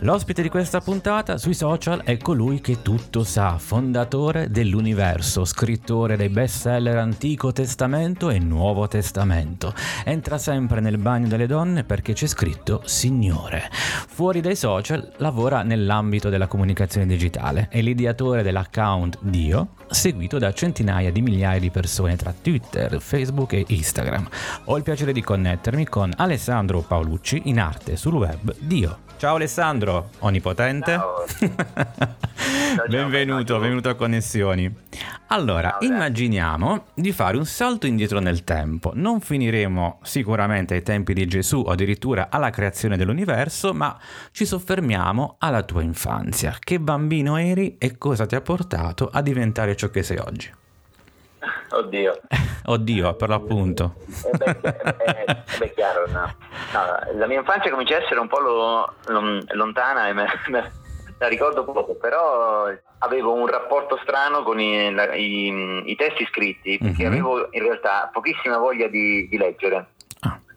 L'ospite di questa puntata sui social è colui che tutto sa, fondatore dell'universo, scrittore dei bestseller Antico Testamento e Nuovo Testamento. Entra sempre nel bagno delle donne perché c'è scritto Signore. Fuori dai social lavora nell'ambito della comunicazione digitale, è l'ideatore dell'account Dio, seguito da centinaia di migliaia di persone tra Twitter, Facebook e Instagram. Ho il piacere di connettermi con Alessandro Paolucci in arte sul web Dio. Ciao Alessandro, onnipotente. Ciao. ciao, benvenuto, ciao. benvenuto a Connessioni. Allora, immaginiamo di fare un salto indietro nel tempo. Non finiremo sicuramente ai tempi di Gesù o addirittura alla creazione dell'universo, ma ci soffermiamo alla tua infanzia. Che bambino eri e cosa ti ha portato a diventare ciò che sei oggi? Oddio. Oddio, per l'appunto. Eh beh, eh, eh, beh, chiaro, no. No, la mia infanzia comincia a essere un po' lo- lo- lontana e me, me- la ricordo poco, però avevo un rapporto strano con i, la- i- i testi scritti, perché Mhm. avevo in realtà pochissima voglia di, di leggere.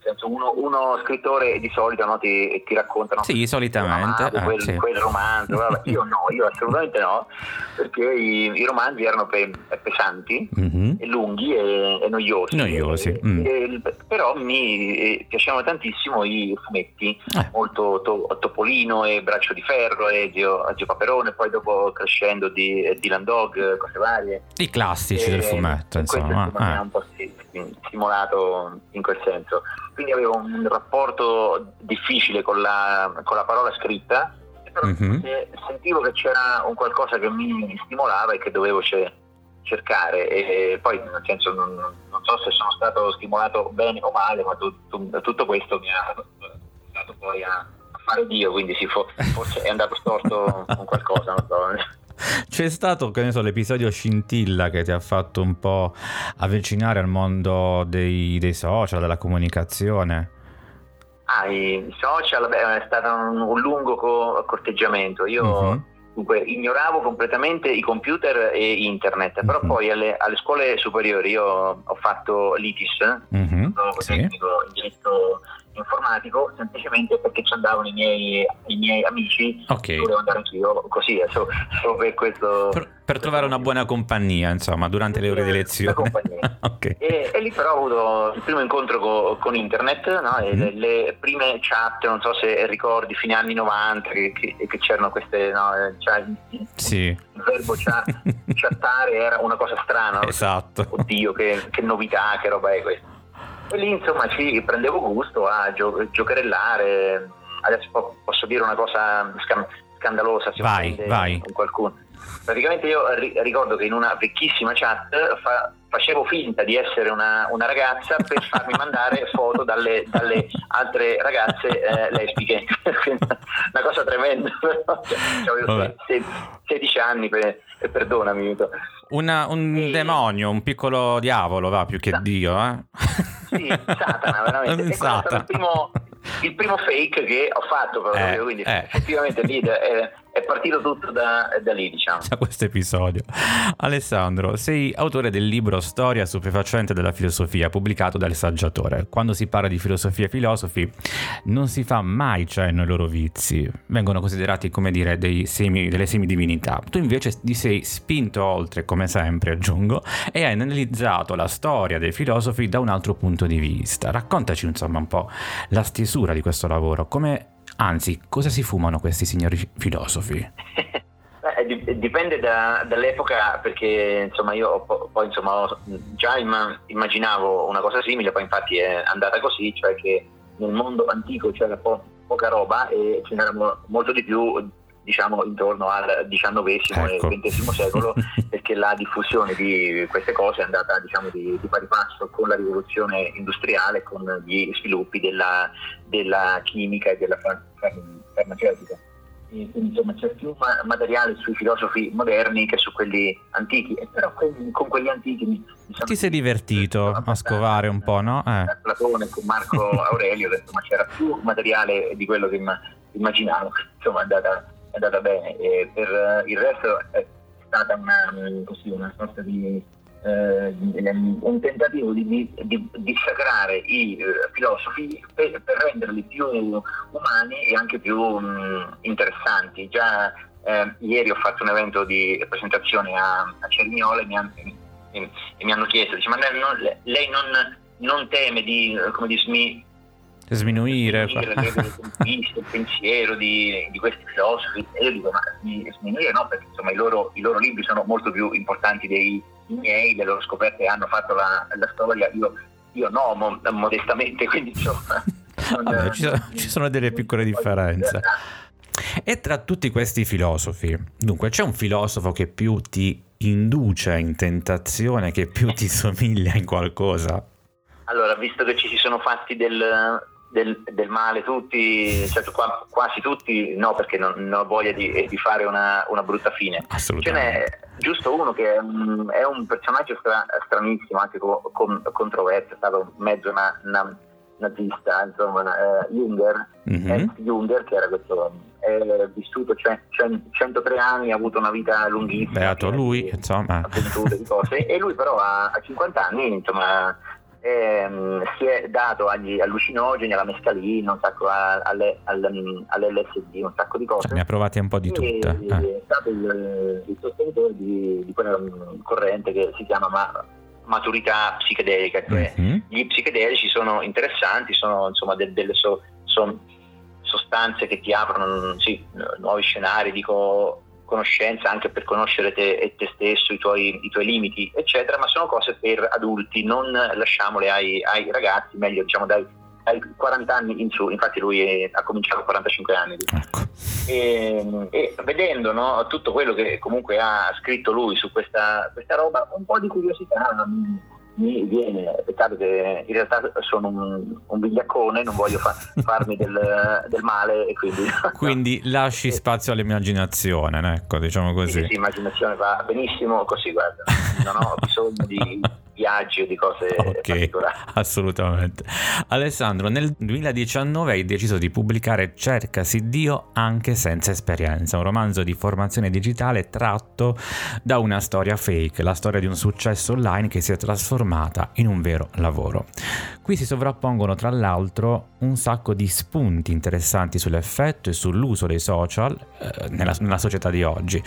Ah. Senso, uno, uno scrittore di solito no, ti, ti raccontano Sì, solitamente, amavo eh, quel, sì. quel romanzo, vabbè, io no, io assolutamente no, perché i, i romanzi erano pe- pesanti Mhm. e lunghi e, e noiosi. Noiosi, E- mm. e- però mi eh, piacevano tantissimo i fumetti, Eh. molto to- Topolino e Braccio di Ferro e Zio, Zio Paperone, poi dopo crescendo di eh, Dylan Dog, cose varie. I classici del fumetto, questo, insomma. ha eh. un po' sti- stimolato in quel senso. Quindi avevo un rapporto difficile con la, con la parola scritta, però Mhm. se- sentivo che c'era un qualcosa che mi stimolava e che dovevo ce- cercare. E poi, nel senso, non, non so se sono stato stimolato bene o male, ma tu- tu- tutto questo mi ha portato poi a fare Dio, quindi fo- forse è andato storto con qualcosa, non so. C'è stato, che ne so, l'episodio scintilla che ti ha fatto un po' avvicinare al mondo dei, dei social, della comunicazione. Ah, i social, beh, è stato un, un lungo co- corteggiamento. Io Mhm. Dunque, ignoravo completamente i computer e internet, però Mhm. poi alle, alle scuole superiori io ho fatto l'ITIS, Mhm, nuovo sì. tecnico in diritto informatico, semplicemente perché ci andavano i miei, i miei amici, Ok. volevo andare anch'io così, solo, solo per questo... Per, per trovare una buona compagnia, insomma, durante le ore di lezione. compagnia. ok. E, e lì però ho avuto il primo incontro co- con internet, no? E Mhm. le, le prime chat, non so se ricordi, fine anni 90, che, che- che c'erano queste, no, eh, cioè, Sì. il verbo chat- chattare era una cosa strana, no? Esatto. oddio che, che novità, che roba è questa. E lì insomma ci prendevo gusto a gio- giocherellare, adesso po- posso dire una cosa scan- scandalosa se Vai, vai. qualcuno. Praticamente io ri- ricordo che in una vecchissima chat fa- facevo finta di essere una, una ragazza per farmi mandare foto dalle, dalle altre ragazze eh, lesbiche. una cosa tremenda. però, cioè, avevo Vabbè. se- 16 anni, per- e perdonami. Una- un Sì. demonio, un piccolo diavolo, va, più che Sa- Dio, eh? Sì, Satana, veramente. Un E Satana. il primo, il primo fake che ho fatto proprio, Eh, quindi eh. effettivamente lì è, è partito tutto da, da lì, diciamo. da questo episodio. Alessandro, sei autore del libro Storia stupefacente della filosofia, pubblicato dal Saggiatore. Quando si parla di filosofia e filosofi non si fa mai cenno ai loro vizi, vengono considerati come dire semi, delle semidivinità. Tu invece ti sei spinto oltre, come sempre aggiungo, e hai analizzato la storia dei filosofi da un altro punto di vista. Raccontaci insomma un po' la stesura di questo lavoro, come... Anzi, cosa si fumano questi signori filosofi? Di- dipende da- dall'epoca perché insomma io poi insomma già imma- immaginavo una cosa simile, poi infatti è andata così, cioè che nel mondo antico c'era po- poca roba e ce n'era mo- molto di più diciamo intorno al XIX Ecco. e XX secolo perché la diffusione di queste cose è andata diciamo di, di pari passo con la rivoluzione industriale, con gli sviluppi della, della chimica e della far- far- farmaceutica. E insomma c'è più ma- materiale sui filosofi moderni che su quelli antichi, e però con quelli antichi sono Ti sei divertito a scovare un po', no? Eh. con Platone, con Marco Aurelio, ho detto, ma c'era più materiale di quello che imma- immaginavo, insomma è andata, è andata bene. E per eh, il resto è stata una, così, una sorta di, eh, di- un tentativo di, di, di dissacrare i eh, filosofi per, per renderli più umani e anche più mm, interessanti. Già eh, ieri ho fatto un evento di presentazione a, a Cerignola e mi, e- e mi hanno chiesto, dice, ma lei non, lei non, non teme di, come di smi- Sminuire. sminuire il pensiero di, di questi filosofi? E io dico, ma sminuire no, perché insomma i loro, i loro libri sono molto più importanti dei miei, le loro scoperte hanno fatto la, la storia, io, io no, mo- modestamente, quindi insomma... Vabbè, ci sono- ci sono delle piccole differenze. E tra tutti questi filosofi, dunque, c'è un filosofo che più ti induce in tentazione, che più ti somiglia in qualcosa? Allora, visto che ci si sono fatti del, del- del male tutti, cioè qua- quasi tutti, no, perché non, non ho voglia di, di fare una, una brutta fine. Ce n'è giusto uno che è un, è un personaggio stra- stranissimo, anche co- con- controverso, è stato mezzo na- na- nazista, insomma, eh, Junger, Mhm. ex Junger, che era questo, è vissuto cen- 103 anni, ha avuto una vita lunghissima. Beato piena lui, insomma. avventure, di cose, e lui però a, a 50 anni, insomma, ehm, si è dato agli allucinogeni, alla mescalina, un sacco alle, al- all'LSD, un sacco di cose. Cioè, ne ha provate un po' di E- tutte. eh. È stato il, il sostenitore di, di quella corrente che si chiama ma- maturità psichedelica, cioè Mhm. gli psichedelici sono interessanti, sono insomma de- delle so- sostanze che ti aprono sì, nuovi scenari, dico conoscenza anche per conoscere te, e te stesso, i tuoi, i tuoi limiti, eccetera, ma sono cose per adulti, non lasciamole ai, ai ragazzi, meglio diciamo dai, dai 40 anni in su, infatti lui è- ha cominciato a 45 anni. Ecco. E, e vedendo no, tutto quello che comunque ha scritto lui su questa, questa roba, un po' di curiosità mi, viene. Peccato che in realtà sono un, un vigliaccone, non voglio fa- farmi del, del male e quindi... Quindi lasci spazio all'immaginazione, ecco, diciamo Sì, così. sì, immaginazione va benissimo così, guarda, non ho bisogno di viaggi o di cose Ok, particolari. assolutamente. Alessandro, nel 2019 hai deciso di pubblicare Cercasi Dio anche senza esperienza, un romanzo di formazione digitale tratto da una storia fake, la storia di un successo online che si è trasformata in un vero lavoro. Qui si sovrappongono tra l'altro un sacco di spunti interessanti sull'effetto e sull'uso dei social eh, nella, nella società di oggi.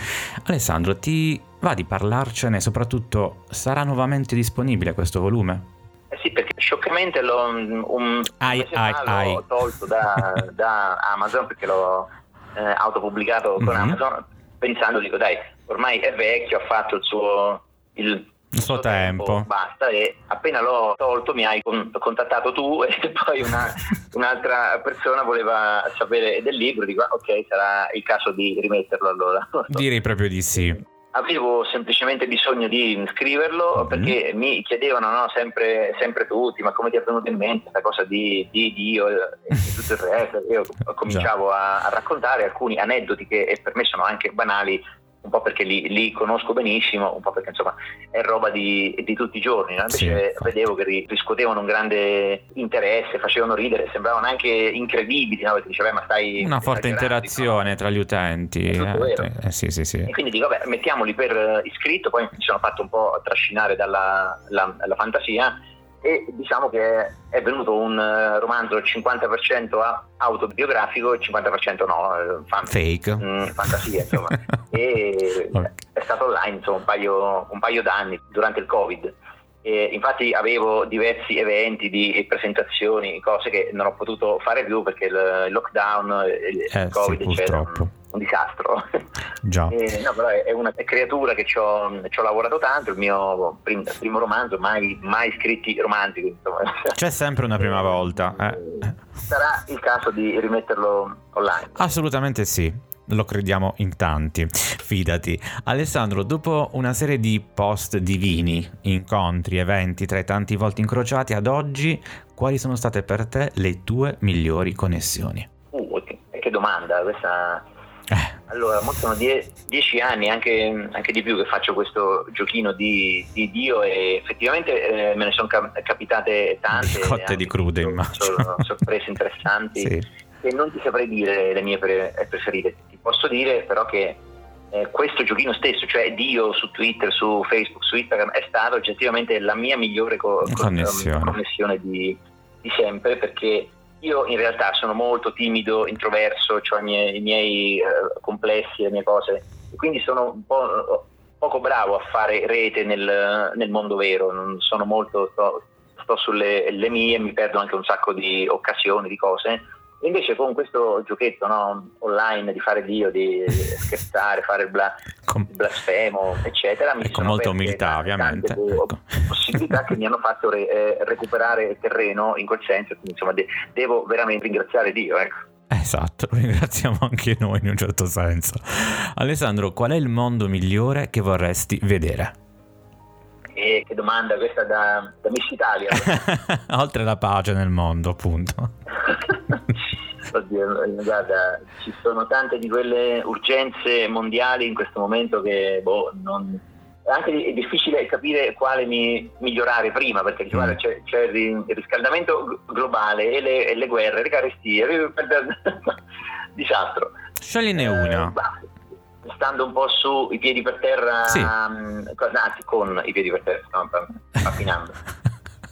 Alessandro, ti va di parlarcene e soprattutto sarà nuovamente disponibile questo volume? Eh sì, perché scioccamente l'ho, un, un Ai, ai, ai. l'ho tolto da, da Amazon perché l'ho eh, autopubblicato con Mhm. Amazon pensando, dico dai, ormai è vecchio, ha fatto il suo, il, Il suo tempo. basta e appena l'ho tolto mi hai con- contattato tu e poi una- un'altra persona voleva sapere del libro, dico ah, ok sarà il caso di rimetterlo allora. Direi proprio di sì. Avevo semplicemente bisogno di scriverlo Mhm. perché mi chiedevano no, sempre, sempre tutti, ma come ti è venuto in mente questa cosa di, di Dio e tutto il resto? Io cominciavo a, a raccontare alcuni aneddoti che per me sono anche banali, un po' perché li, li conosco benissimo, un po' perché insomma è roba di, di tutti i giorni. no? Invece Sì, vedevo che ri- riscuotevano un grande interesse, facevano ridere, sembravano anche incredibili, no? perché diceva, "Eh, ma stai... Una forte esagerando", interazione tra gli utenti. Eh, eh, sì, sì, sì. e quindi dico, vabbè, mettiamoli per eh, iscritto, poi mi sono fatto un po' trascinare dalla la- la fantasia e diciamo che è venuto un eh, romanzo 50% a- autobiografico e 50% no, eh, fan- Fake. mm, fantasia, insomma. e è stato online insomma, un, paio, un paio d'anni durante il Covid. E infatti avevo diversi eventi di presentazioni, cose che non ho potuto fare più perché il lockdown, il Eh, Covid, sì, eccetera, un, un disastro. Già. Eh, no, però è una creatura che ci ho, ci ho lavorato tanto, il mio prim- primo romanzo, mai, mai scritti romantici. C'è sempre una prima volta. eh. Sarà il caso di rimetterlo online. Assolutamente sì. Lo crediamo in tanti, fidati. Alessandro, dopo una serie di post divini, incontri, eventi tra i tanti volti incrociati, ad oggi, quali sono state per te le tue migliori connessioni? Uh, che domanda, questa eh. Allora, sono die- dieci anni, anche, anche, di più, che faccio questo giochino di, di Dio e effettivamente eh, me ne sono cap- capitate tante. Cotte di crude, immagino. Sono sorprese interessanti sì. e non ti saprei dire le mie pre- preferite. Posso dire però che eh, questo giochino stesso, cioè Dio su Twitter, su Facebook, su Instagram, è stato oggettivamente la mia migliore co- connessione, connessione di, di sempre perché io in realtà sono molto timido, introverso, ho i miei, i miei uh, complessi, le mie cose, e quindi sono un po' poco bravo a fare rete nel, nel mondo vero, non sono molto, sto, sto sulle mie, mi perdo anche un sacco di occasioni, di cose Invece con questo giochetto no, online di fare Dio, di scherzare, fare il, bla, con... blasfemo, eccetera, mi con molta umiltà ovviamente. Ecco. Possibilità che mi hanno fatto re, eh, recuperare terreno in quel senso, quindi insomma de- devo veramente ringraziare Dio. Ecco. Esatto, lo ringraziamo anche noi in un certo senso. Alessandro, qual è il mondo migliore che vorresti vedere? Eh, che domanda questa da, da Miss Italia. Oltre la pace nel mondo, appunto. Oddio, guarda, ci sono tante di quelle urgenze mondiali in questo momento che boh, non, è anche difficile capire quale mi, migliorare prima perché mm. guarda, c'è, c'è, il riscaldamento globale e le, e le guerre, le carestie, disastro. Scegliene una. Eh, stando un po' su i piedi per terra, sì. um, anzi con i piedi per terra, stiamo affinando.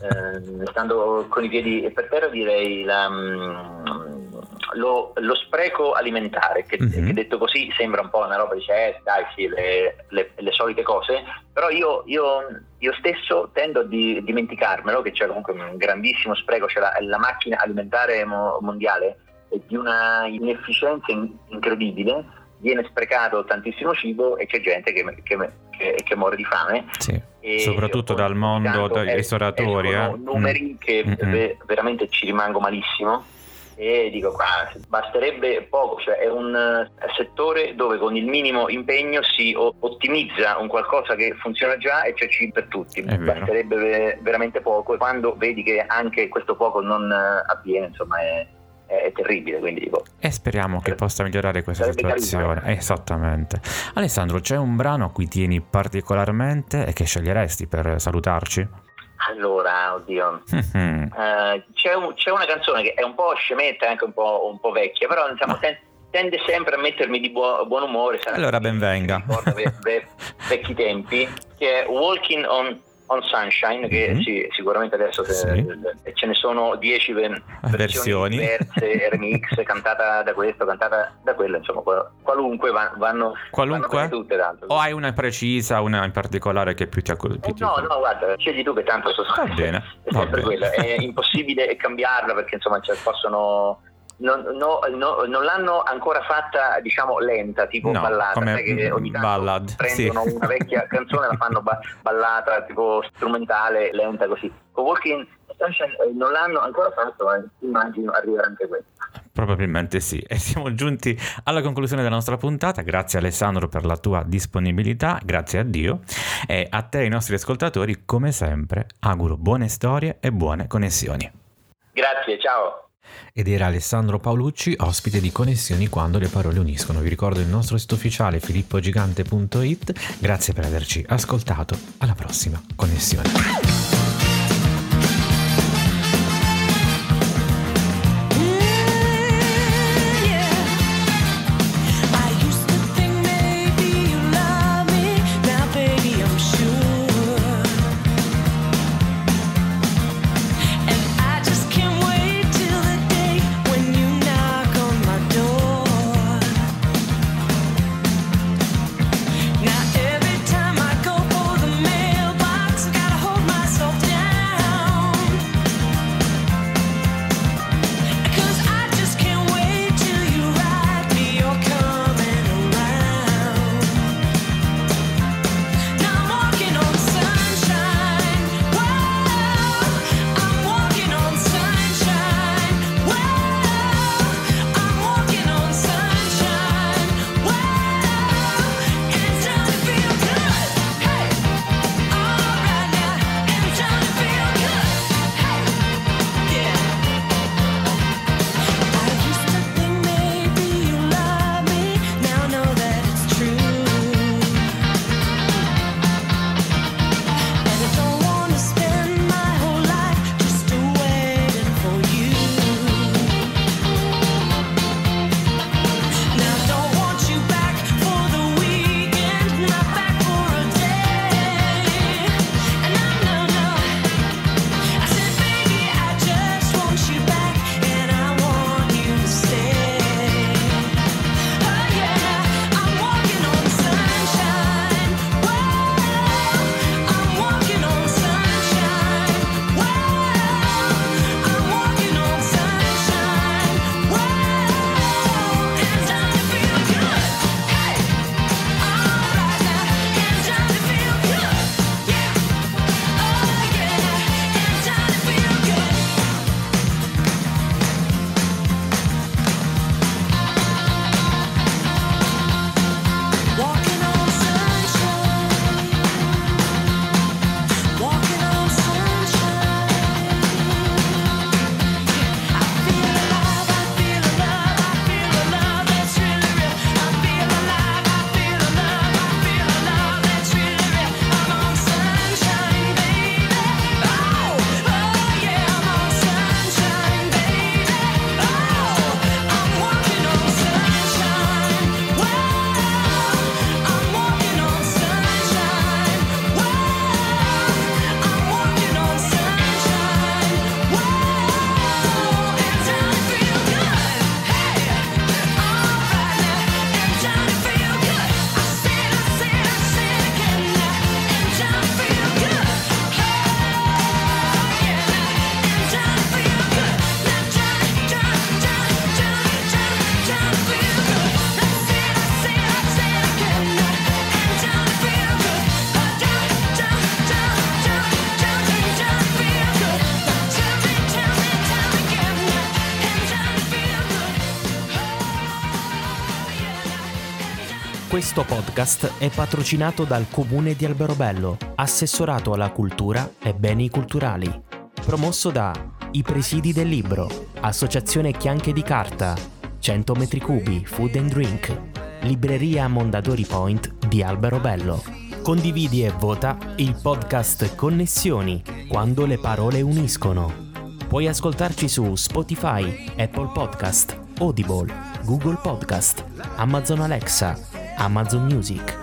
eh, stando con i piedi per terra direi la, um, lo, lo, spreco alimentare, che, mm-hmm. che, detto così sembra un po' una roba, dice eh, dai sì, le, le, le solite cose, però io, io, io stesso tendo a di, dimenticarmelo, che c'è comunque un grandissimo spreco, c'è la, la macchina alimentare mo, mondiale è di una inefficienza in, incredibile viene sprecato tantissimo cibo e c'è gente che, che, che, che muore di fame. Sì. Soprattutto dal mondo dei ristoratori. Eh. numeri mm. che mm-hmm. veramente ci rimango malissimo e dico qua basterebbe poco, cioè è un eh, settore dove con il minimo impegno si ottimizza un qualcosa che funziona già e c'è cibo per tutti, basterebbe veramente poco e quando vedi che anche questo poco non eh, avviene insomma è è terribile. Quindi dico, e speriamo che possa migliorare questa situazione. Carino. Esattamente. Alessandro, c'è un brano a cui tieni particolarmente e che sceglieresti per salutarci? Allora, oddio, uh, c'è, un, c'è, una canzone che è un po' scemetta, anche un po', un po vecchia, però diciamo, ten, tende sempre a mettermi di buo, buon umore. Allora ben venga. Ve, ve, vecchi tempi, che è Walking on On Sunshine, che mm-hmm. sì, sicuramente adesso sì. ce ne sono 10 versioni, versioni. diverse, remix, cantata da questo, cantata da quello, insomma, qualunque vanno, qualunque? vanno tutte tanto. O hai una precisa, una in particolare che più ti ha colpito? No, no, guarda, scegli tu che tanto so, va bene, è sempre quella, è impossibile cambiarla perché insomma cioè, possono non, no, no, non, l'hanno ancora fatta diciamo lenta, tipo no, ballata, come che ogni tanto ballad, prendono sì. una vecchia canzone e la fanno ba- ballata, tipo strumentale, lenta così. Walking eh, non l'hanno ancora fatto, ma immagino arriverà anche questo. Probabilmente sì. E siamo giunti alla conclusione della nostra puntata. Grazie Alessandro per la tua disponibilità, grazie a Dio. E a te ai nostri ascoltatori, come sempre, auguro buone storie e buone connessioni. Grazie, ciao ed era Alessandro Paolucci, ospite di Connessioni quando le parole uniscono. Vi ricordo il nostro sito ufficiale filippogigante.it. Grazie per averci ascoltato. Alla prossima Connessione. Questo podcast è patrocinato dal Comune di Alberobello, assessorato alla cultura e beni culturali. Promosso da I Presidi del Libro, Associazione Chianche di Carta, 100 metri cubi, Food and Drink, Libreria Mondadori Point di Alberobello. Condividi e vota il podcast Connessioni, quando le parole uniscono. Puoi ascoltarci su Spotify, Apple Podcast, Audible, Google Podcast, Amazon Alexa, Amazon Music